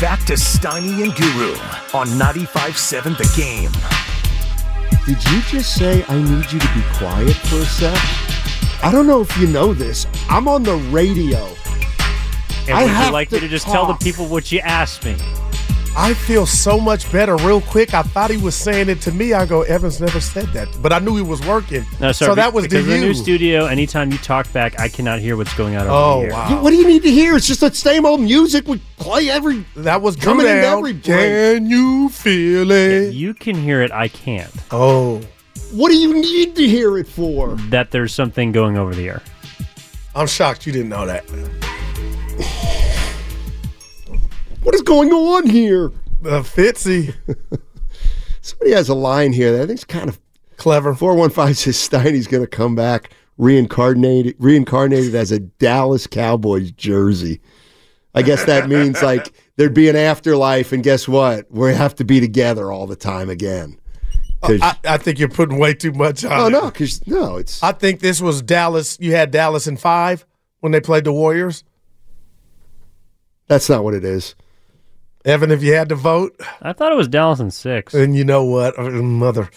Back to Steiny and Guru on 95.7 The Game. Did you just say I need you to be quiet for a sec? I don't know if you know this. I'm on the radio. And I would have you like to me to just tell the people what you asked me? I feel so much better real quick. I thought he was saying it to me. I go, Evans never said that, but I knew he was working. No, sir. so that was because the new studio. Anytime you talk back, I cannot hear what's going on over Oh, here. wow. What do you need to hear? It's just the same old music we play every. That was Coming in into every break. Can you feel it? You can hear it. I can't. Oh, What do you need to hear it for? That there's something going over the air. I'm shocked you didn't know that. What is going on here? Uh, Fitzy, Somebody has a line here that I think is kind of clever. 415 says Steiny's going to come back reincarnated reincarnated as a Dallas Cowboys jersey. I guess that means like there'd be an afterlife, and guess what? We have to be together all the time again. 'Cause- I, I think you're putting way too much on oh it. no, because no, it's I think this was Dallas. You had Dallas in five when they played the Warriors. that's not what it is. Evan, if you had to vote, I thought it was Dallas in six. and you know what, Uh, mother,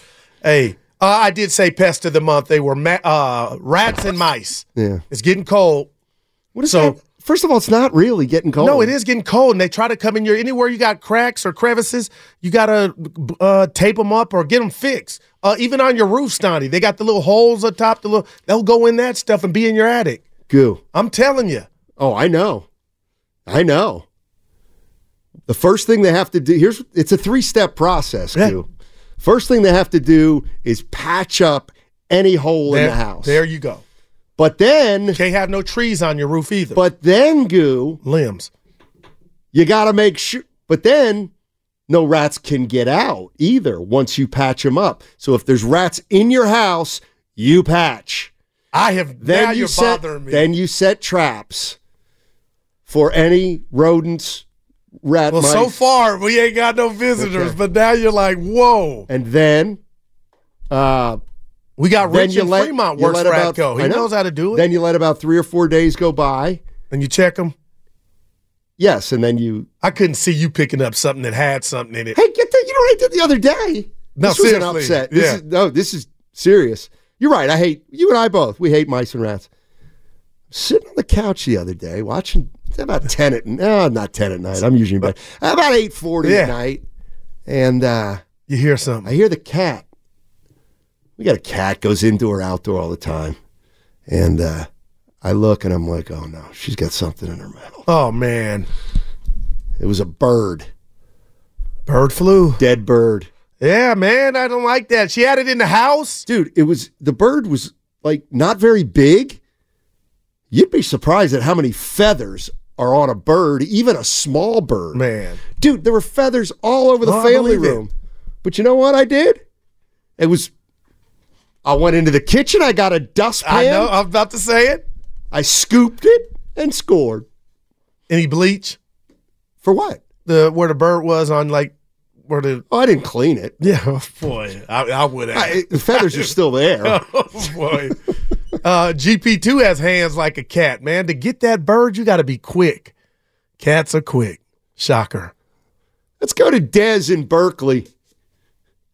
hey, uh, I did say pest of the month. They were ma- uh, rats and mice. Yeah. It's getting cold. What is So- that? First of all, it's not really getting cold. No, it is getting cold, and they try to come in your anywhere you got cracks or crevices. You gotta uh, tape them up or get them fixed. Uh, even on your roof, Stoney, they got the little holes atop the little. They'll go in that stuff and be in your attic. Goo. I'm telling you. Oh, I know. I know. The first thing they have to do here's it's a three step process, Yeah. Goo. First thing they have to do is patch up any hole in the house. there you go. But then Can't have no trees on your roof either. but then Goo, limbs. you gotta make sure but then no rats can get out either once you patch them up. So if there's rats in your house, you patch. I have Then now you you're set bothering me. then you set traps for any rodents, rat well, mice. so far we ain't got no visitors, Okay. but now you're like, whoa. and then uh We got then Rich you in let- Fremont works let about- Atco. He know. knows how to do it. then you let about three or four days go by and you check them. yes and then you I couldn't see you picking up something that had something in it. hey get that you know what i did the other day No, this was an seriously, upset this yeah. is, no this is serious you're right i hate you and i both we hate mice and rats sitting on the couch the other day watching it's about 10 at no not 10 at night i'm usually bed about 8.40 Yeah. at night and uh You hear something. I hear the cat. We got a cat goes indoor, outdoor all the time, and uh, I look and I'm like, oh no, she's got something in her mouth. Oh man. It was a bird, Bird flu. dead bird, Yeah, man. I don't like that. She had it in the house. dude. It was the bird was like not very big. You'd be surprised at how many feathers are on a bird, even a small bird. Man. Dude, there were feathers all over the Oh, family believe it. room. But you know what I did? It was. I went into the kitchen. I got a dustpan. I know. I'm about to say it. I scooped it and scored. Any bleach? For what? The where the bird was on like where the Oh, I didn't clean it. yeah oh, boy I, I would have I, the feathers are still there. oh boy Uh, GP2 has hands like a cat, man. To get that bird, you got to be quick. Cats are quick. Shocker. Let's go to Dez in Berkeley.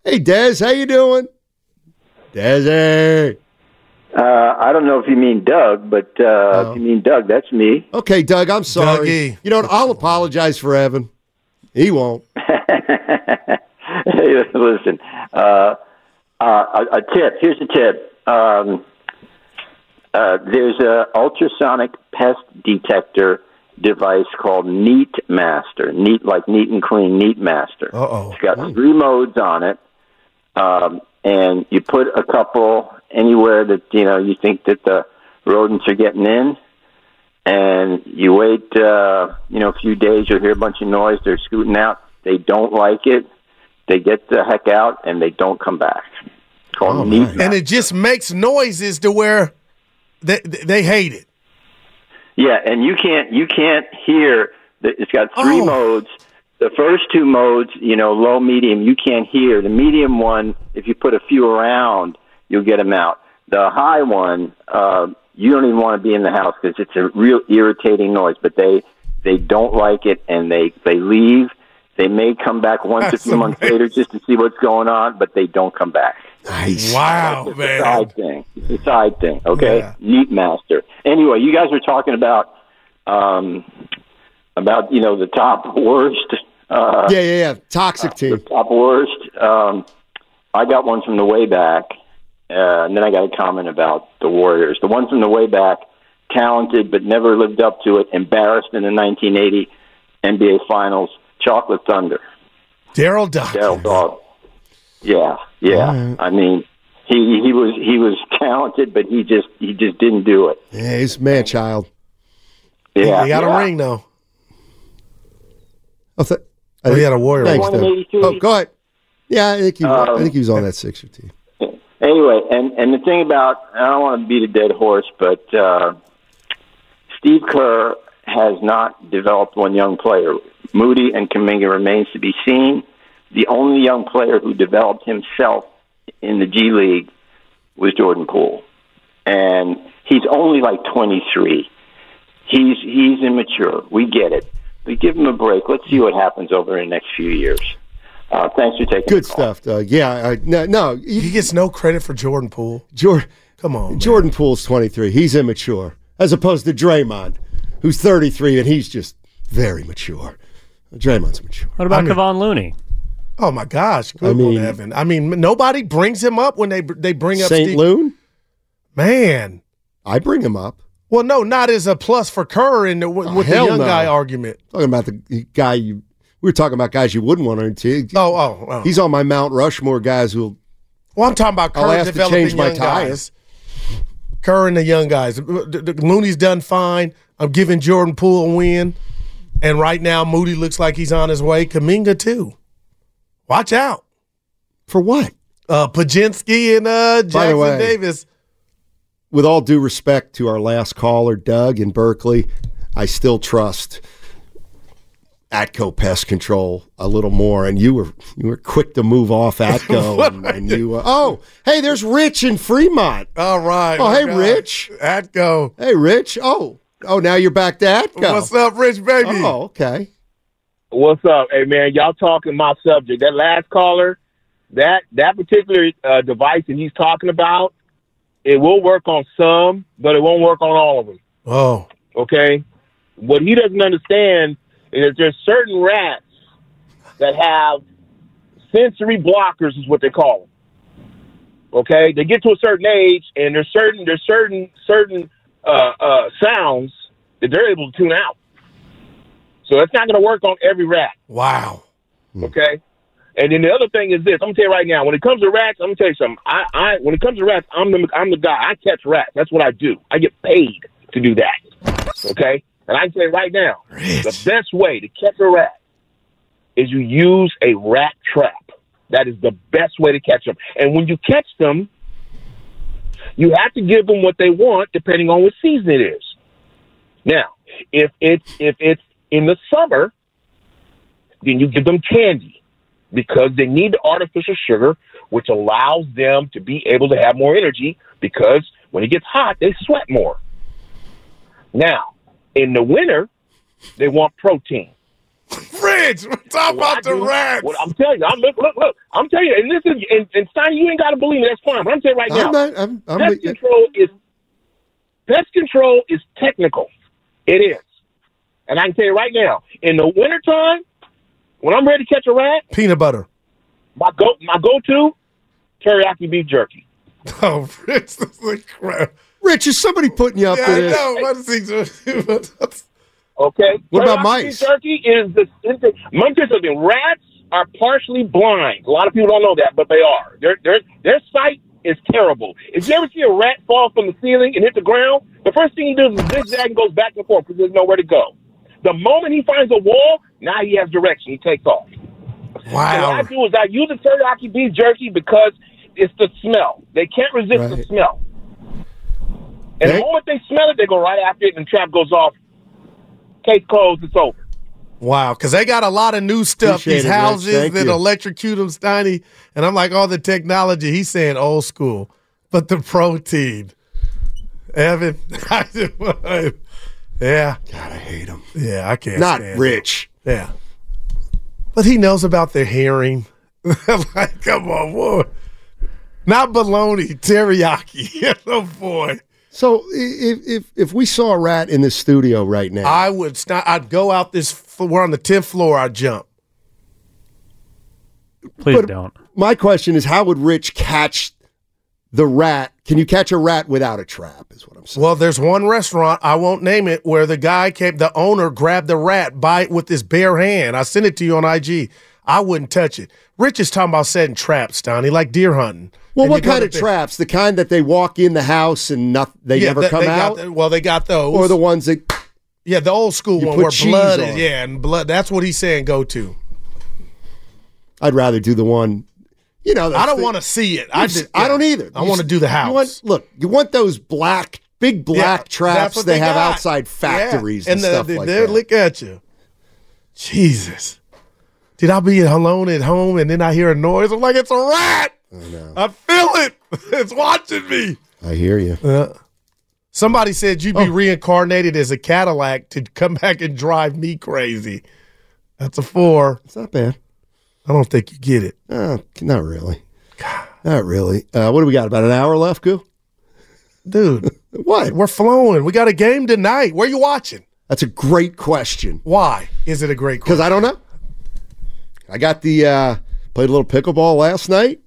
Hey, Dez, how you doing? Desi. Uh, I don't know if you mean Doug, but uh, Oh. if you mean Doug, that's me. Okay, Doug, I'm sorry. Dougie. You know what? I'll apologize for Evan. He won't. Hey, Listen, uh, uh, a, a tip. Here's a tip. Um, uh, there's a ultrasonic pest detector device called Neat Master. Neat like neat and clean. Neat Master. Uh-oh. It's got three modes on it, um, and you put a couple anywhere that you know you think that the rodents are getting in, and you wait. Uh, you know, a few days, you'll hear a bunch of noise. They're scooting out. They don't like it. They get the heck out, and they don't come back. Oh, nice. And it just makes noises to where they, they hate it. Yeah, and you can't you can't hear. The, it's got three Oh. modes. The first two modes, you know, low, medium, you can't hear. The medium one, if you put a few around, you'll get them out. The high one, uh, you don't even want to be in the house because it's a real irritating noise. But they they don't like it, and they they leave. They may come back once That's a few months later just to see what's going on, but they don't come back. Nice. Wow, It's a man. side thing. It's a side thing. Okay. Yeah. Neat master. Anyway, you guys were talking about um, about you know the top worst. Uh, Yeah, yeah, yeah. Toxic the team. top worst. Um, I got one from the way back, uh, and then I got a comment about the Warriors. The one from the way back, talented but never lived up to it. Embarrassed in the 1980 NBA Finals. Chocolate Thunder. Darryl Darryl Dawkins. Yeah, yeah. All right. I mean, he he was he was talented, but he just he just didn't do it. Yeah, he's man child. Yeah, he got yeah. a ring, though. Oh, th- Oh, he had a Warrior Thanks, ring. Doug. One in 83. Oh, go ahead. Yeah, I think he, I Um, think he was on that Sixer team. Anyway, and and the thing about I don't want to beat a dead horse, but uh, Steve Kerr has not developed one young player. Moody and Kuminga remains to be seen. The only young player who developed himself in the G League was Jordan Poole, and he's only like 23. He's he's immature. We get it. But give him a break. Let's see what happens over the next few years. Uh, thanks for taking Good the call. stuff, Doug. Yeah, I, no, no. He You, gets no credit for Jordan Poole. Jordan, Come on. man. Jordan Poole's 23. He's immature, as opposed to Draymond, who's 33, and he's just very mature. Draymond's mature. What about I mean- Kevon Looney? Oh, my gosh. Good I mean- one, Evan. I mean, nobody brings him up when they they bring up St. Steve. Loon, Man. I bring him up. Well, no, not as a plus for Kerr in the, with Oh, the hell young no. guy argument. Talking about the guy you. We were talking about guys you wouldn't want to team. Oh, oh, oh. He's on my Mount Rushmore guys who. Well, I'm talking about I'll Kerr have to developing change my young tire. guys. Kerr and the young guys. The- the- Looney's done fine. I'm giving Jordan Poole a win. And right now, Moody looks like he's on his way. Kuminga, too. Watch out. For what? Uh, Podziemski and uh, Jackson way- Davis. With all due respect to our last caller, Doug in Berkeley, I still trust Atco Pest Control a little more. And you were you were quick to move off Atco, and, and you. Uh, oh, hey, there's Rich in Fremont. All right. Oh, hey, God. Rich. Atco. Hey, Rich. Oh, oh, now you're back to Atco. What's up, Rich, baby? Oh, okay. What's up? Hey man, y'all talking my subject. That last caller, that that particular uh, device that he's talking about, it will work on some, but it won't work on all of them. Oh, Okay, what he doesn't understand is there's certain rats that have sensory blockers, is what they call them. Okay, they get to a certain age, and there's certain there's certain certain uh, uh, sounds that they're able to tune out. So that's not going to work on every rat. wow. Okay. And then the other thing is this: I'm gonna tell you right now. When it comes to rats, I'm gonna tell you something. I, I when it comes to rats, I'm the I'm the guy. I catch rats. That's what I do. I get paid to do that. Okay. And I can tell you right now, the best way to catch a rat is you use a rat trap. That is the best way to catch them. And when you catch them, you have to give them what they want, depending on what season it is. Now, if it's if it's in the summer, then you give them candy because they need the artificial sugar, which allows them to be able to have more energy because When it gets hot, they sweat more. Now, in the winter, they want protein. Rich, we're talking What I about the do- rats. What I'm telling you, I'm look, look, look. I'm telling you, and this is, and, and Stein, you ain't got to believe me. That's fine. But I'm telling you right now, I'm not. I'm. I'm pest control is pest control is technical. It is, and I can tell you right now, in the wintertime, when I'm ready to catch a rat, Peanut butter. my go my go to teriyaki beef jerky. Oh, Rich, this is crap. Rich, is somebody putting you up Yeah, to I this? know. What is he- Okay. What about mice? Jerky is the me tell you. Rats are partially blind. A lot of people don't know that, but they are. Their their their sight is terrible. If you ever see a rat fall from the ceiling and hit the ground, the first thing he does is zigzag and goes back and forth because there's nowhere to go. The moment he finds a wall, now he has direction. He takes off. So what I wow. do is I use the teriyaki beef jerky because it's the smell. They can't resist the smell. And the moment they smell it, they go right after it, and the trap goes off. Case closed. It's over. Wow, because they got a lot of new stuff. Appreciate These it, houses that you. electrocute them, Steiny. And I'm like, all the technology. He's saying old school, but the protein. Evan, yeah, God, I hate him. yeah, I can't. Not stand it. Rich. Yeah, but he knows about their hearing. like, come on, boy. Not baloney, teriyaki. oh boy, So if if if we saw a rat in this studio right now, I would. St- I'd go out this. We're on the tenth floor. I'd jump. Please But- don't. my question is, how would Rich catch the rat? Can you catch a rat without a trap? Is what I'm saying. Well, there's one restaurant, I won't name it, where the guy came, the owner grabbed the rat by it with his bare hand. I sent it to you on IG. I wouldn't touch it. Rich is talking about setting traps, Donnie, like deer hunting. Well, And what kind of traps? The kind that they walk in the house and not, they Yeah, never th- come they got out, the- well, they got those. or the ones that yeah, the old school You one where blood on. is. Yeah, and blood. That's what he's saying. Go to. I'd rather do the one. You know, I don't want to see it. I did, I don't either. I want to do the You house. want, look, you want those black, big black Yeah, traps what they, have outside factories Yeah, and, the- stuff the- like that. look at you. Jesus. Did I be alone at home and then I hear a noise? I'm like, it's a rat. I know. I feel it. It's watching me. I hear you. Somebody said you'd Oh. be reincarnated as a Cadillac to come back and drive me crazy. That's a four. It's not bad. I don't think you get it. Uh, not really. Not really. Uh, what do we got? About an hour left, Goo? Dude, What? we're flowing. We got a game tonight. Where you watching? That's a great question. Why is it a great question? Because? I don't know. I got the uh, played a little pickleball last night.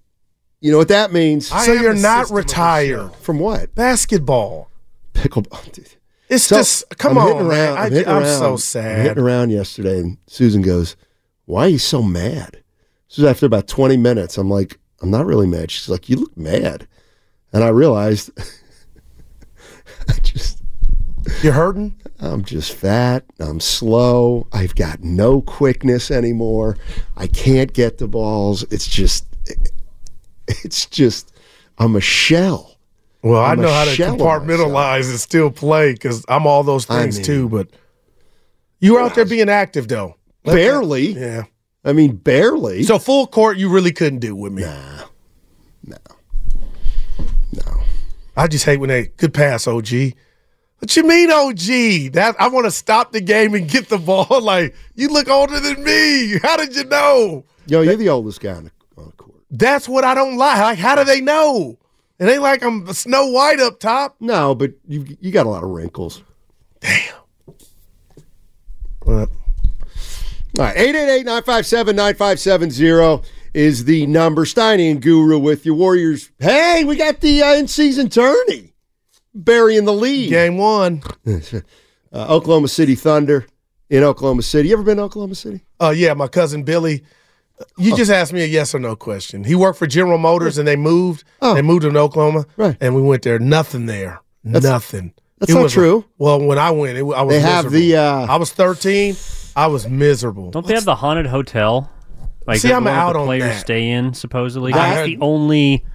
You know what that means? So am you're not system of the retired. From what? Basketball. Pickleball. Dude. It's So, just come I'm on, hitting man. around- I, I'm hitting am around- so I'm sad. hitting around yesterday, and Susan goes, "Why are you so mad?" This was after about 20 minutes. I'm like, "I'm not really mad." She's like, "You look mad," and I realized, I just, You're hurting. I'm just fat. I'm slow. I've got no quickness anymore. I can't get the balls. It's just, it's just, I'm a shell. Well, i I'm a know how to compartmentalize and still play because I'm all those I things mean- too. But you were out there being active though. Let- Barely. Yeah. I mean, barely. So full court, you really couldn't do with me. Nah. No. No. I just hate when they good pass, OG. What you mean, OG? That I want to stop the game and get the ball. Like you look older than me. How did you know? Yo, you're the oldest guy on the, on the court. That's what I don't like. Like, how do they know? It ain't like I'm Snow White up top. No, but you you got a lot of wrinkles. But All right, 888-957-9570 is the number. Steiny and Guru with your Warriors. Hey, we got the uh, in-season tourney. Burying the lead. game one. Uh, Oklahoma City Thunder in Oklahoma City. You ever been to Oklahoma City? Oh yeah, my cousin Billy. You just asked me a yes or no question. He worked for General Motors and they moved. Oh. They moved him to Oklahoma. Right. And we went there. Nothing there. Nothing. that's It not was- true. well, when I went, it, I was They have miserable. the, uh, I was 13. I was miserable. Don't they have the haunted hotel? Like See, that I'm out the on players that. stay in. Supposedly, that's heard- the only.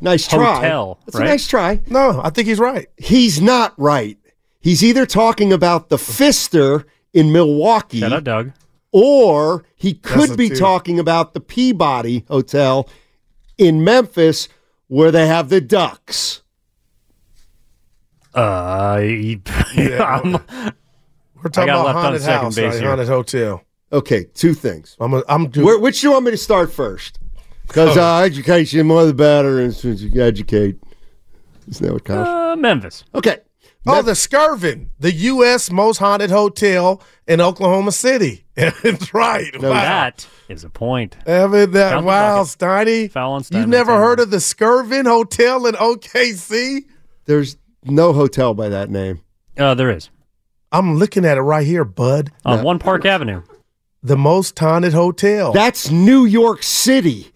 Nice try. Hotel, That's right? a nice try. No, I think he's right. He's not right. He's either talking about the Pfister in Milwaukee Shout out, Doug. or he could be two. talking about the Peabody Hotel in Memphis where they have the Ducks. Uh, he- I'm- We're talking got about left on haunted second house, base right? haunted hotel. Okay, two things. I'm a, I'm do- Where, which do you want me to start first? Because Oh. uh, education more the better, and since you educate, isn't that what counts? uh, Memphis. okay, Oh, the Skirvin, the U.S. most haunted hotel in Oklahoma City. That's right. No, wow. That is a point. Evan, that, Count wow, bucket. Steiny. You've never Emma. heard of the Skirvin Hotel in OKC? there's no hotel by that name. Uh, there is I'm looking at it right here, bud. on One Park Avenue. The most haunted hotel. That's New York City.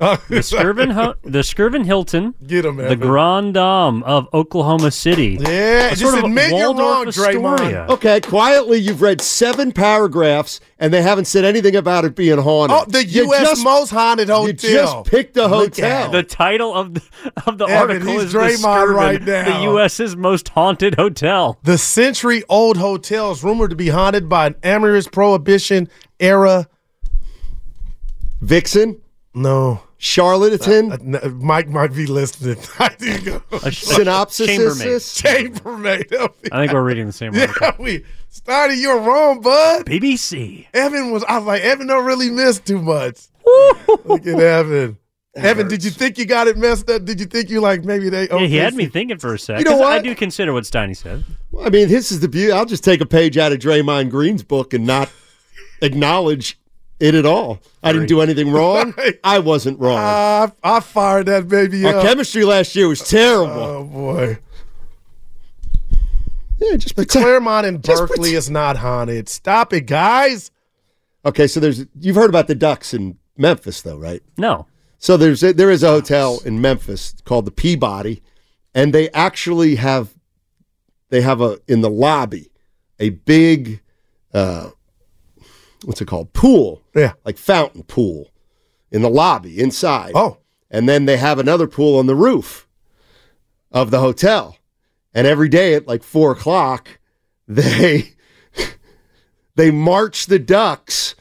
The Skirvin, Ho- the Skirvin Hilton, Get him, the Evan. Grand Dame of Oklahoma City. yeah, A just sort of admit you're wrong, Waldorf Draymond. Astoria. Okay, quietly, you've read seven paragraphs, and they haven't said anything about it being haunted. Oh, the You U.S. just- most haunted hotel. You just picked a hotel. it. The title of the, of the Evan, article he's is the Draymond Skirvin, right now. the U.S.'s most haunted hotel. The century old hotel is rumored to be haunted by an amorous prohibition era. Vixen, No. Charlatan, Uh, n- Mike might be listening. I think A synopsis. chambermaid. chambermaid. I think we're reading the same article. yeah, we started. You're wrong, bud. BBC. Evan was. I was like, Evan don't really miss too much. Look at Evan. Evan, did you think you got it messed up? Did you think you like maybe they? Yeah, he had me thinking for a sec. You know 'cause I do consider what Steiny said. I mean, this is the beauty. I'll just take a page out of Draymond Green's book and not acknowledge it at all. I didn't do anything wrong. I wasn't wrong. I, I fired that baby Our up. chemistry last year was terrible. oh boy. yeah, just pretend. Claremont and Just Berkeley pretend- is not haunted. Stop it, guys. Okay, so there's you've heard about the Ducks in Memphis, though, right? No. So there's a, there is a hotel in Memphis called the Peabody, and they actually have they have a in the lobby a big uh, what's it called pool, Yeah. like fountain pool in the lobby inside. Oh. and then they have another pool on the roof of the hotel, and every day at like four o'clock they they march the ducks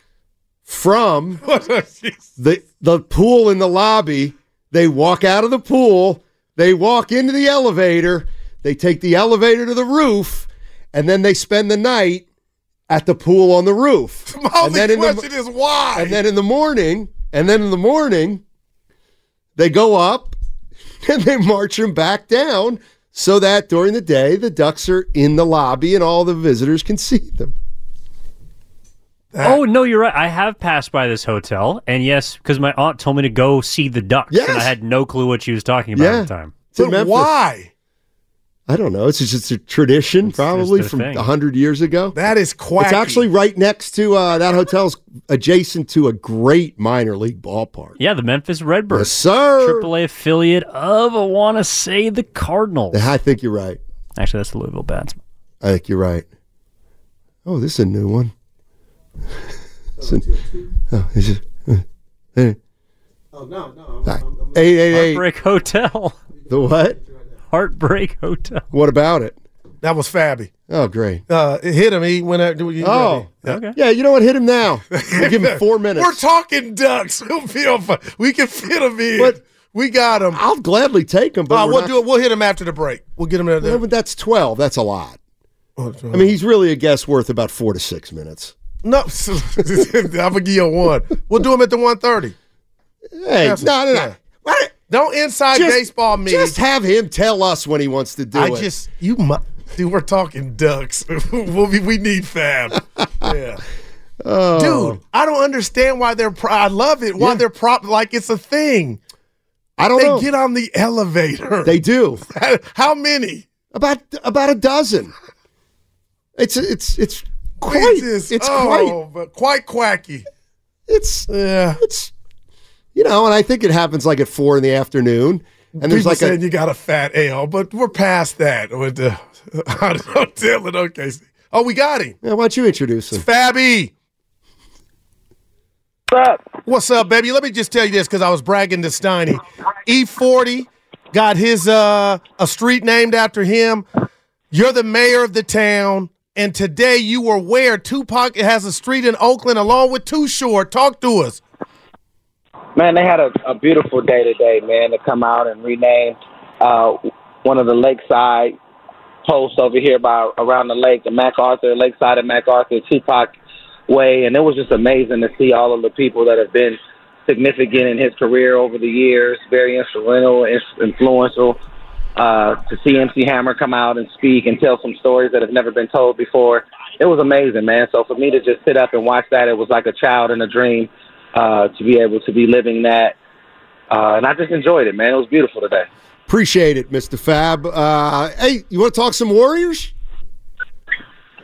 from the the pool in the lobby. They walk out of the pool. They walk into the elevator. They take the elevator to the roof, and then they spend the night at the pool on the roof. My and only then in question the, is why. and then in the morning, and then in the morning, they go up and they march them back down so that during the day the ducks are in the lobby and all the visitors can see them. Oh no, you're right. I have passed by this hotel, and yes, because my aunt told me to go see the ducks, Yes. and I had no clue what she was talking about Yeah. at the time. It's but Memphis. why? I don't know. It's just a tradition, probably from a hundred years ago. That is quacky. It's actually right next to uh, that hotel's adjacent to a great minor league ballpark. Yeah, the Memphis Redbirds, Yes, sir. AAA affiliate of I want to say the Cardinals. I think you're right. Actually, that's the Louisville Bats. I think you're right. Oh, this is a new one. It's an- oh, is it? uh, eh. Oh no, no. Right. Eight eight eight. Heartbreak Hotel. The what? Heartbreak Hotel. What about it? That was Fabby. Oh, great. Uh, it hit him. He went out. You Oh, Okay. yeah. You know what? Hit him now. We'll give him four minutes. We're talking ducks. We'll feel fine. We can fit him in. But- we got him. I'll gladly take him, but Uh, we're we'll not- do it. We'll hit him after the break. We'll get him there. Yeah, but that's twelve. That's a lot. I mean, he's really a guess worth about four to six minutes. No, I'm gonna give you a one. We'll do him at the one thirty. Hey, Yes, no, no, no. yeah. Don't inside Just- baseball me. Just have him tell us when he wants to do I it. I just you. Mu- dude, we're talking ducks. we'll be, we need Fab. Yeah. Oh. Dude, I don't understand why they're. Pro- I love it. Why Yeah. they're prop like it's a thing. I don't They know. get on the elevator. they do How many? about about a dozen. It's it's it's quite It's, it's oh, quite but quite quacky. it's Yeah. it's you know, and I think it happens like at four in the afternoon, and there's People like saying a you got a fat ale, but we're past that with the hotel in OKC. Oh, we got him. yeah, why don't you introduce him? Fabby. What's up? What's up, baby? Let me just tell you this because I was bragging to Steiny. E40 got his uh a street named after him. You're the mayor of the town. And today you were where Tupac has a street in Oakland along with Too Short. Talk to us. Man, they had a, a beautiful day today, man, to come out and rename uh, one of the lakeside posts over here by around the lake, the MacArthur, lakeside of MacArthur, Tupac Way, and it was just amazing to see all of the people that have been significant in his career over the years, very instrumental, influential. Uh, to see MC Hammer come out and speak and tell some stories that have never been told before, it was amazing, man. So for me to just sit up and watch that, it was like a child in a dream uh, to be able to be living that, uh, and I just enjoyed it, man. It was beautiful today. Appreciate it, Mr. Fab. Uh, hey, you want to talk some Warriors?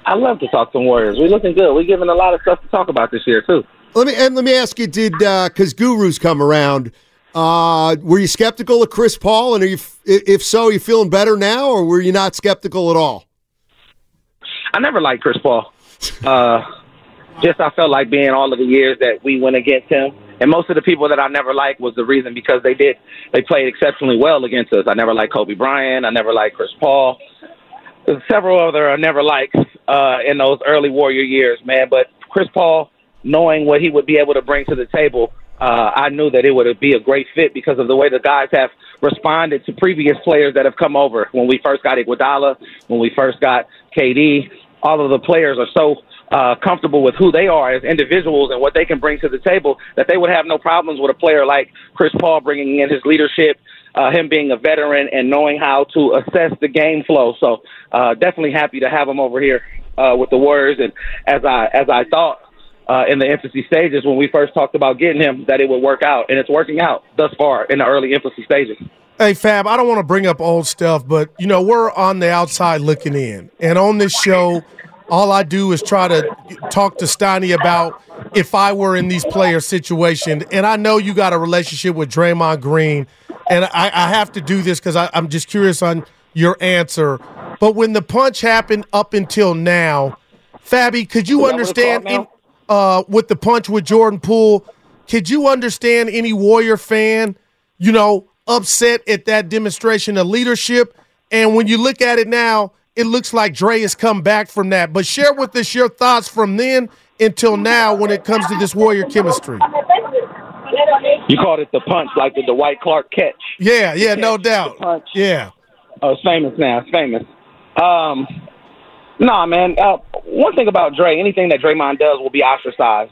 I love to talk some Warriors. We're looking good. We're giving a lot of stuff to talk about this year too. Let me and let me ask you: Did because uh, Guru's come around? Uh, were you skeptical of Chris Paul, and are you, if so, are you feeling better now, or were you not skeptical at all? I never liked Chris Paul. Just I felt like being all of the years that we went against him, and most of the people that I never liked was the reason because they did they played exceptionally well against us. I never liked Kobe Bryant. I never liked Chris Paul. There's several other I never liked uh, in those early Warrior years, man. But Chris Paul, knowing what he would be able to bring to the table, uh, I knew that it would be a great fit because of the way the guys have responded to previous players that have come over. When we first got Iguodala, when we first got KD, all of the players are so uh, comfortable with who they are as individuals and what they can bring to the table that they would have no problems with a player like Chris Paul bringing in his leadership, uh, him being a veteran and knowing how to assess the game flow. So uh, definitely happy to have him over here uh, with the Warriors. And as I as I thought uh, in the infancy stages when we first talked about getting him, that it would work out, and it's working out thus far in the early infancy stages. Hey Fab, I don't want to bring up old stuff, but you know we're on the outside looking in, and on this show, all I do is try to talk to Steiny about if I were in these player situations. And I know you got a relationship with Draymond Green, and I, I have to do this because I'm just curious on your answer. But when the punch happened up until now, Fabby, could you understand in, uh, with the punch with Jordan Poole? Could you understand any Warrior fan, you know, upset at that demonstration of leadership? And when you look at it now, it looks like Dre has come back from that. But share with us your thoughts from then until now when it comes to this Warrior chemistry. You called it the punch, like the Dwight Clark catch. Yeah, yeah, no doubt. Punch. Yeah. Oh, it's famous now. It's famous. Um, nah, man. Uh, one thing about Dre, anything that Draymond does will be ostracized.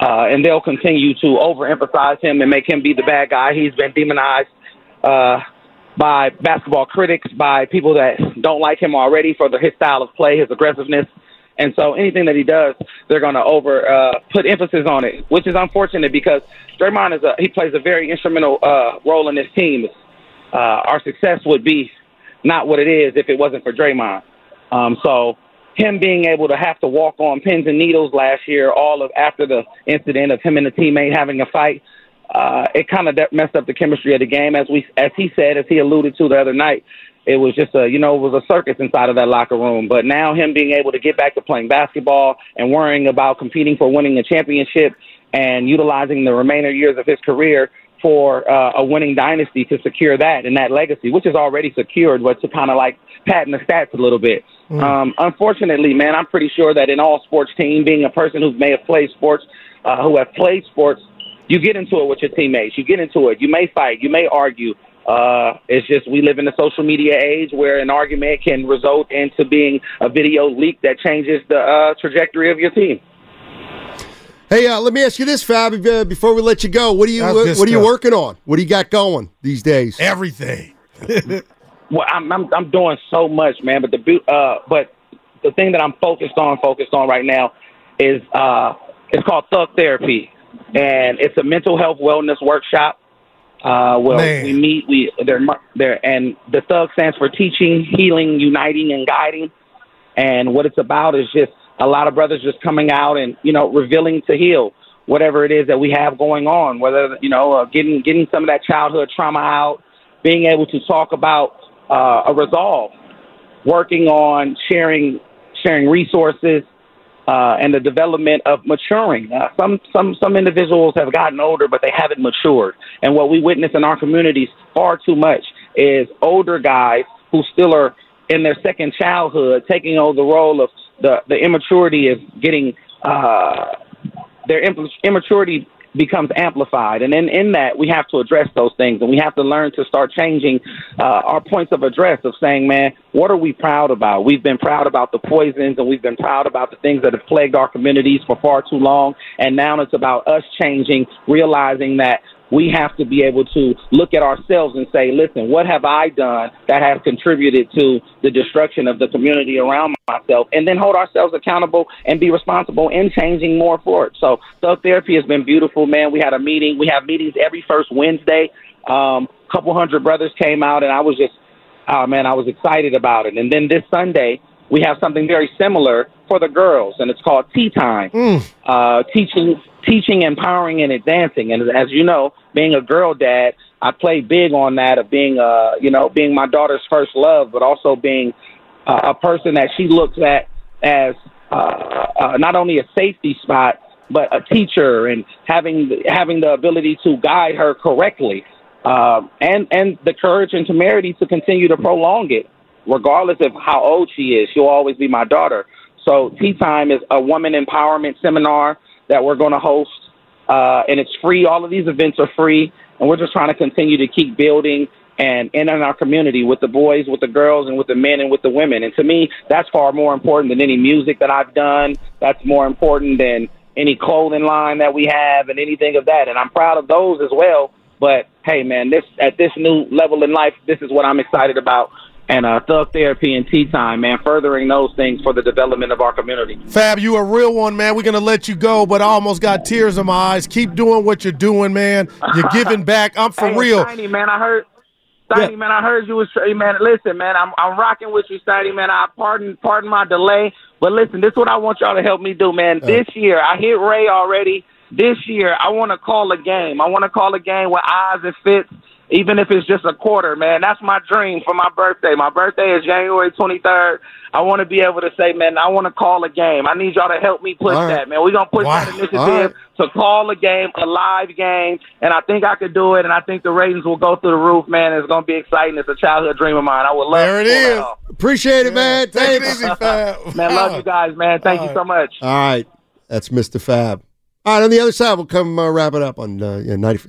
Uh, and they'll continue to overemphasize him and make him be the bad guy. He's been demonized uh, by basketball critics, by people that don't like him already for the, his style of play, his aggressiveness. And so anything that he does, they're going to over uh, put emphasis on it, which is unfortunate because Draymond is a he plays a very instrumental uh, role in this team. Uh, our success would be not what it is if it wasn't for Draymond. Um, so him being able to have to walk on pins and needles last year, all of after the incident of him and the teammate having a fight, uh, it kind of messed up the chemistry of the game. As we, as he said, as he alluded to the other night, it was just a, you know, it was a circus inside of that locker room. But now him being able to get back to playing basketball and worrying about competing for winning a championship and utilizing the remainder years of his career for uh, a winning dynasty to secure that and that legacy, which is already secured, but to kind of like patent the stats a little bit. Mm. Um, unfortunately, man, I'm pretty sure that in all sports team, being a person who may have played sports, uh, who have played sports, you get into it with your teammates. You get into it. You may fight. You may argue. Uh, it's just we live in a social media age where an argument can result into being a video leak that changes the uh, trajectory of your team. Hey, uh, let me ask you this, Fab. Uh, before we let you go, what are you what, what are you working on? What do you got going these days? Everything. well, I'm, I'm I'm doing so much, man. But the uh, but the thing that I'm focused on, focused on right now, is uh, it's called Thug Therapy, and it's a mental health wellness workshop. Uh, well, Man. we meet. We they're there, and the Thug stands for teaching, healing, uniting, and guiding. And what it's about is just a lot of brothers just coming out and you know revealing to heal whatever it is that we have going on, whether you know uh, getting getting some of that childhood trauma out, being able to talk about uh, a resolve, working on sharing sharing resources. Uh, and the development of maturing. Uh, some some some individuals have gotten older, but they haven't matured. And what we witness in our communities far too much is older guys who still are in their second childhood, taking on the role of the the immaturity is getting uh, their immaturity becomes amplified. And in, in that, we have to address those things and we have to learn to start changing uh, our points of address of saying, man, what are we proud about? We've been proud about the poisons and we've been proud about the things that have plagued our communities for far too long. And now it's about us changing, realizing that we have to be able to look at ourselves and say, listen, what have I done that has contributed to the destruction of the community around myself? And then hold ourselves accountable and be responsible in changing more for it. So, Thug Therapy has been beautiful, man. We had a meeting. We have meetings every first Wednesday. Um, a couple hundred brothers came out, and I was just, oh, man, I was excited about it. And then this Sunday, we have something very similar for the girls, and it's called Tea Time. Uh, teaching, teaching, empowering, and advancing. And as you know, being a girl dad, I play big on that of being, uh, you know, being my daughter's first love, but also being uh, a person that she looks at as uh, uh, not only a safety spot, but a teacher and having having the ability to guide her correctly, uh, and and the courage and temerity to continue to prolong it, regardless of how old she is. She'll always be my daughter. So Tea Time is a woman empowerment seminar that we're going to host, uh, and it's free. All of these events are free, and we're just trying to continue to keep building and and in our community with the boys, with the girls, and with the men and with the women. And to me, that's far more important than any music that I've done. That's more important than any clothing line that we have and anything of that. And I'm proud of those as well. But hey, man, this at this new level in life, this is what I'm excited about. And uh, Thug Therapy and Tea Time, man, furthering those things for the development of our community. Fab, you a real one, man. We're gonna let you go, but I almost got tears in my eyes. Keep doing what you're doing, man. You're giving back. I'm for Hey, real. Steiny, man, I heard. Steiny, man, I heard you was man. Listen, man, I'm I'm rocking with you, Steiny, man. I pardon pardon my delay, but listen, this is what I want y'all to help me do, man. This year, I hit Ray already. This year, I want to call a game. I want to call a game with eyes and fits, even if it's just a quarter, man. That's my dream for my birthday. My birthday is January 23rd. I want to be able to say, man, I want to call a game. I need y'all to help me push All right. that, man. We're gonna push Wow. that initiative All right. to call a game, a live game, and I think I could do it. And I think the ratings will go through the roof, man. It's gonna be exciting. It's a childhood dream of mine. I would love. There it to pull that is. off. Appreciate it, man. Take it easy, Fab. Man, love you guys, man. Thank you so much. All right. That's Mr. Fab. All right. On the other side, we'll come uh, wrap it up on uh, yeah, 90.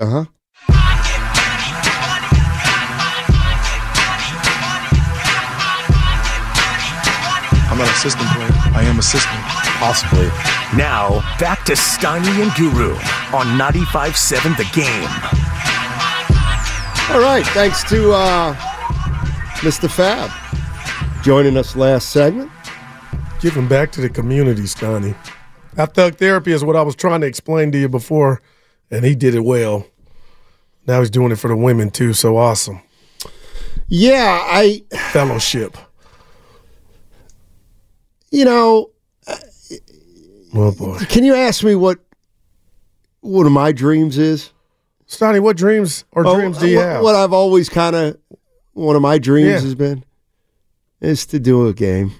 Uh huh. I'm not a system player. I am a system. Possibly. Now, back to Steiny and Guru on 95.7 The Game. All right. Thanks to uh, Mr. Fab joining us last segment. Giving back to the community, Stoney. I thug therapy is what I was trying to explain to you before, and he did it well. Now he's doing it for the women too. So awesome. Yeah, I fellowship. You know, oh boy. Can you ask me what one of my dreams is? Stoney, what dreams or Oh, dreams do you what, have? What I've always kind of one of my dreams Yeah. has been is to do a game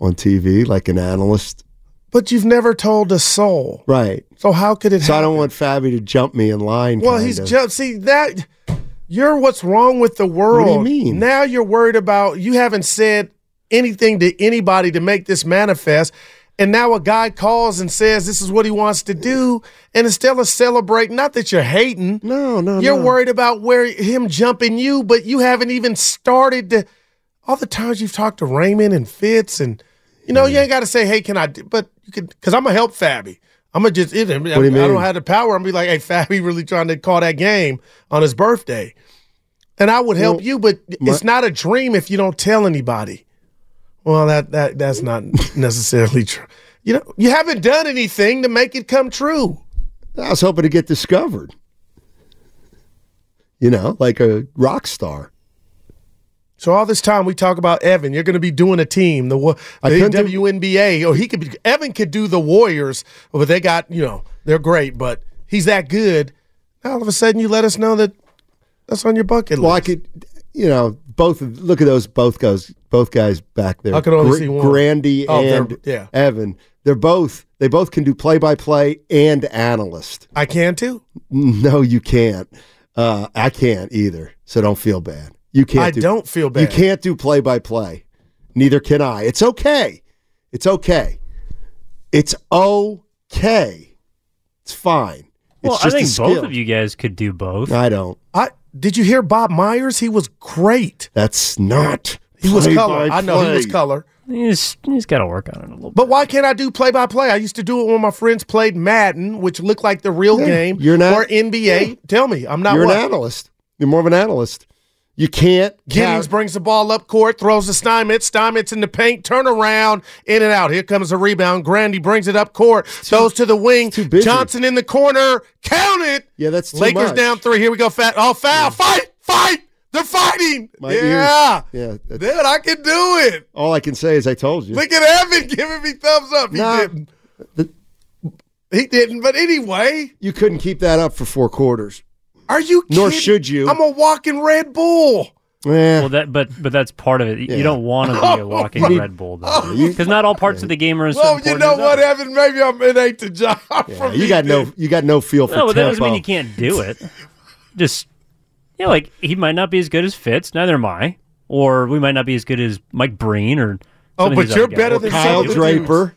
on TV like an analyst. But you've never told a soul. Right. So how could it happen? So I don't want Fabi to jump me in line. Well, he's of. just see that you're what's wrong with the world. What do you mean? Now you're worried about you haven't said anything to anybody to make this manifest. And now a guy calls and says this is what he wants to do, and instead of celebrating, not that you're hating, no, no, you're no. worried about where him jumping you, but you haven't even started to. All the times you've talked to Raymond and Fitz, and you know you ain't got to say, "Hey, can I?" do-" But you can, because I'm gonna help Fabby. I'm gonna just. It, I, do you I mean? don't have the power. I'm gonna be like, "Hey, Fabby, really trying to call that game on his birthday," and I would help Well, you, but my- it's not a dream if you don't tell anybody. Well, that that that's not necessarily true. You know, you haven't done anything to make it come true. I was hoping to get discovered. You know, like a rock star. So all this time we talk about Evan, you're going to be doing a team, the, the couldn't do- WNBA. Or he could be. Evan could do the Warriors, but they got you know they're great, but he's that good. Now all of a sudden you let us know that that's on your bucket Well, I could, you know, both. Look at those both guys. Both guys back there. I could only Gra- see one. Grandy Oh, and yeah. Evan. They're both. They both can do play by play and analyst. I can too. No, you can't. Uh, I can't either. So don't feel bad. You can't. I do, don't feel bad. You can't do play by play. Neither can I. It's okay. It's okay. It's okay. It's fine. Well, It's I just a think both of you guys could do both. I don't. I did you hear Bob Myers? He was great. That's not. He was color. by I know he was color. He's he's got to work on it a little. But why can't I do play by play? I used to do it when my friends played Madden, which looked like the real Yeah, game. you're not- or NBA. Tell me, I'm not. You're what? an analyst. You're more of an analyst. You can't. Giddings count- brings the ball up court, throws to Steinmetz. Steinmetz in the paint, turn around, in and out. Here comes a rebound. Grandy brings it up court, throws to the wing. Johnson in the corner, count it. Yeah, that's too Lakers much. down three. Here we go. Fat. Oh, foul! Fight! Fight! They're fighting. My yeah, ears- Yeah. dude, I can do it. all I can say is I told you. Look at Evan giving me thumbs up. He Nah. didn't. He didn't. But anyway, You couldn't keep that up for four quarters. Are you? Nor should you. I'm a walking Red Bull. Eh, Well, that but but that's part of it. You Yeah. don't want to be a walking You Red Bull though, because not all parts of the game are as Well, you know what, others. Evan? Maybe I'm it ain't the job yeah, for me. you got no. You got no feel for No, but that doesn't mean you can't do it. Just you know, like he might not be as good as Fitz. Neither am I. Or we might not be as good as Mike Breen or. Oh, but you're other guys. better than Kyle some Kyle Draper.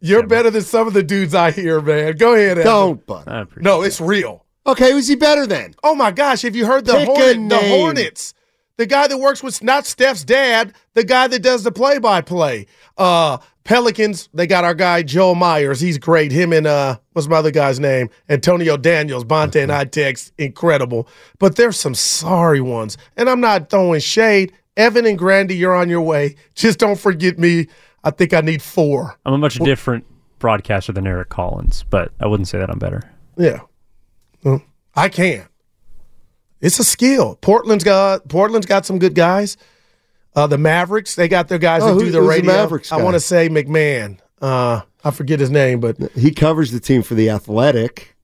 You're better than some of the dudes I hear, man. Go ahead, Evan. Don't, but No, it's real. Okay. Was he better then? Oh my gosh, have you heard the Hornet, the. Hornets? The guy that works with not Steph's dad, the guy that does the play by play. Uh Pelicans, they got our guy Joel Meyers. He's great. Him and uh what's my other guy's name? Antonio Daniels, Bonte and I text, incredible. But there's some sorry ones. And I'm not throwing shade. Evan and Grandy, you're on your way. Just don't forget me. I think I need four. I'm a much different broadcaster than Eric Collins, but I wouldn't say that I'm better. Yeah. Well, I can. It's a skill. Portland's got Portland's got some good guys. Uh, the Mavericks, they got their guys Oh, that who- do the who's the radio. Mavericks I want to say McMahon. Uh, I forget his name, but He covers the team for the Athletic.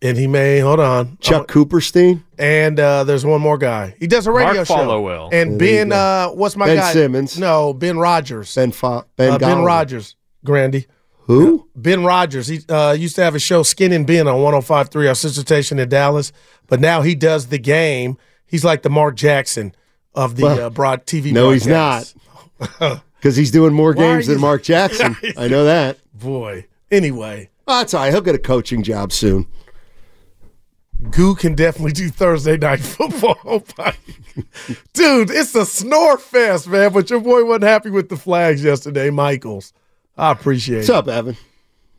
and he may hold on. Chuck Cooperstein, And uh, there's one more guy. He does a radio Mark show. Followill. And Yeah, there you Ben, uh, what's my Ben guy? Simmons. No, Ben Rogers. Ben Fa- Ben, uh, Ben Rogers, Grandy. Who? Ben Rogers. He uh, used to have a show, Skin and Ben, on 105.3, our sister station in Dallas. But now he does the game. He's like the Mark Jackson of the Well, uh, broad TV. No, he's not. Because he's doing more games than Mark Jackson. I know that. Boy. Anyway, Oh, that's all right. He'll get a coaching job soon. Goo can definitely do Thursday night football. Dude, it's a snore fest, man. But your boy wasn't happy with the flags yesterday, Michaels. I appreciate What's it. What's up, Evan?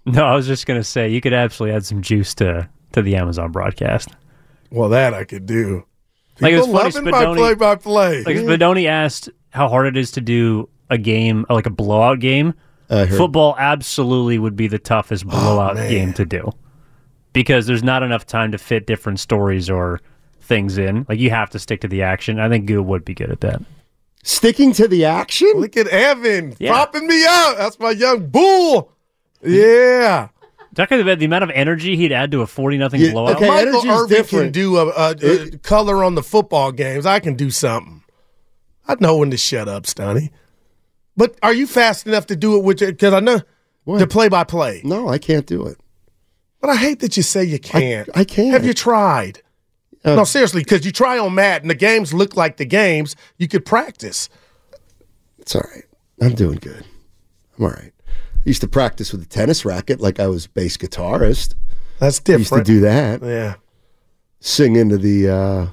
No, I was just gonna say you could absolutely add some juice to to the Amazon broadcast. Well, that I could do. Like it was People funny, loving my play-by-play. Like Spadoni asked how hard it is to do a game uh, like a blowout game I. Football absolutely would be the toughest oh, blowout man. game to do because there's not enough time to fit different stories or things in. Like you have to stick to the action. I think Goo would be good at that. Sticking to the action? Look at Evan Yeah. popping me out. That's my young bull. Yeah. Talking about the amount of energy he'd add to a forty nothing Yeah, blowout. okay. Michael energy's Irvin different. can do a, a, a color on the football games. I can do something. I know when to shut up, Stoney. But are you fast enough to do it with Because I know the play by play. No, I can't do it. But I hate that you say you can't. I can't. Have you tried? Uh, no, seriously, because you try on Madden the games look like the games. You could practice. It's all right. I'm doing good. I'm all right. I used to practice with a tennis racket like I was bass guitarist. That's different. I used to do that. Yeah. Sing into the uh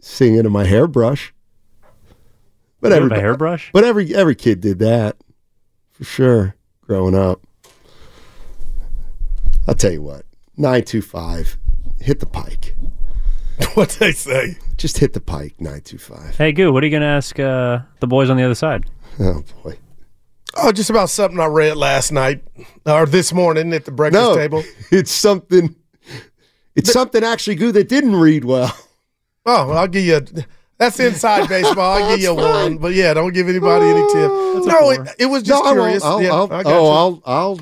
sing into my hairbrush. But You have a everybody, hairbrush? But every every kid did that. For sure. Growing up. I'll tell you what. Nine two five. Hit the pike. what they say. Just hit the pike, nine two five. Hey Goo, what are you gonna ask uh, the boys on the other side? Oh boy. Oh, just about something I read last night or this morning at the breakfast No, table. it's something. It's something actually good that didn't read well. Oh, well, I'll give you. A, that's inside baseball. I'll give you a one, but yeah, don't give anybody any tip. No, it, it was just no, I won't. curious. I'll, yeah, I'll, I got oh, you. I'll, I'll,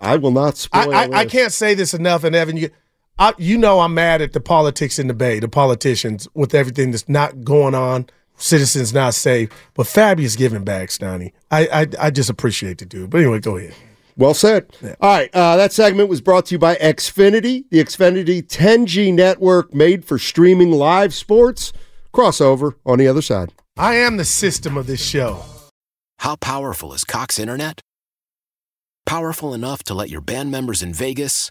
I will not I, spoil. I, I this. can't say this enough, and Evan, you, I, you know, I'm mad at the politics in the Bay, the politicians with everything that's not going on, citizens not safe. But Fabius giving back, Stoney. I, I, I just appreciate the dude. But anyway, go ahead. Well said. All right. Uh, that segment was brought to you by Xfinity, the Xfinity 10G network made for streaming live sports. Crossover on the other side. I am the system of this show. How powerful is Cox Internet? Powerful enough to let your band members in Vegas,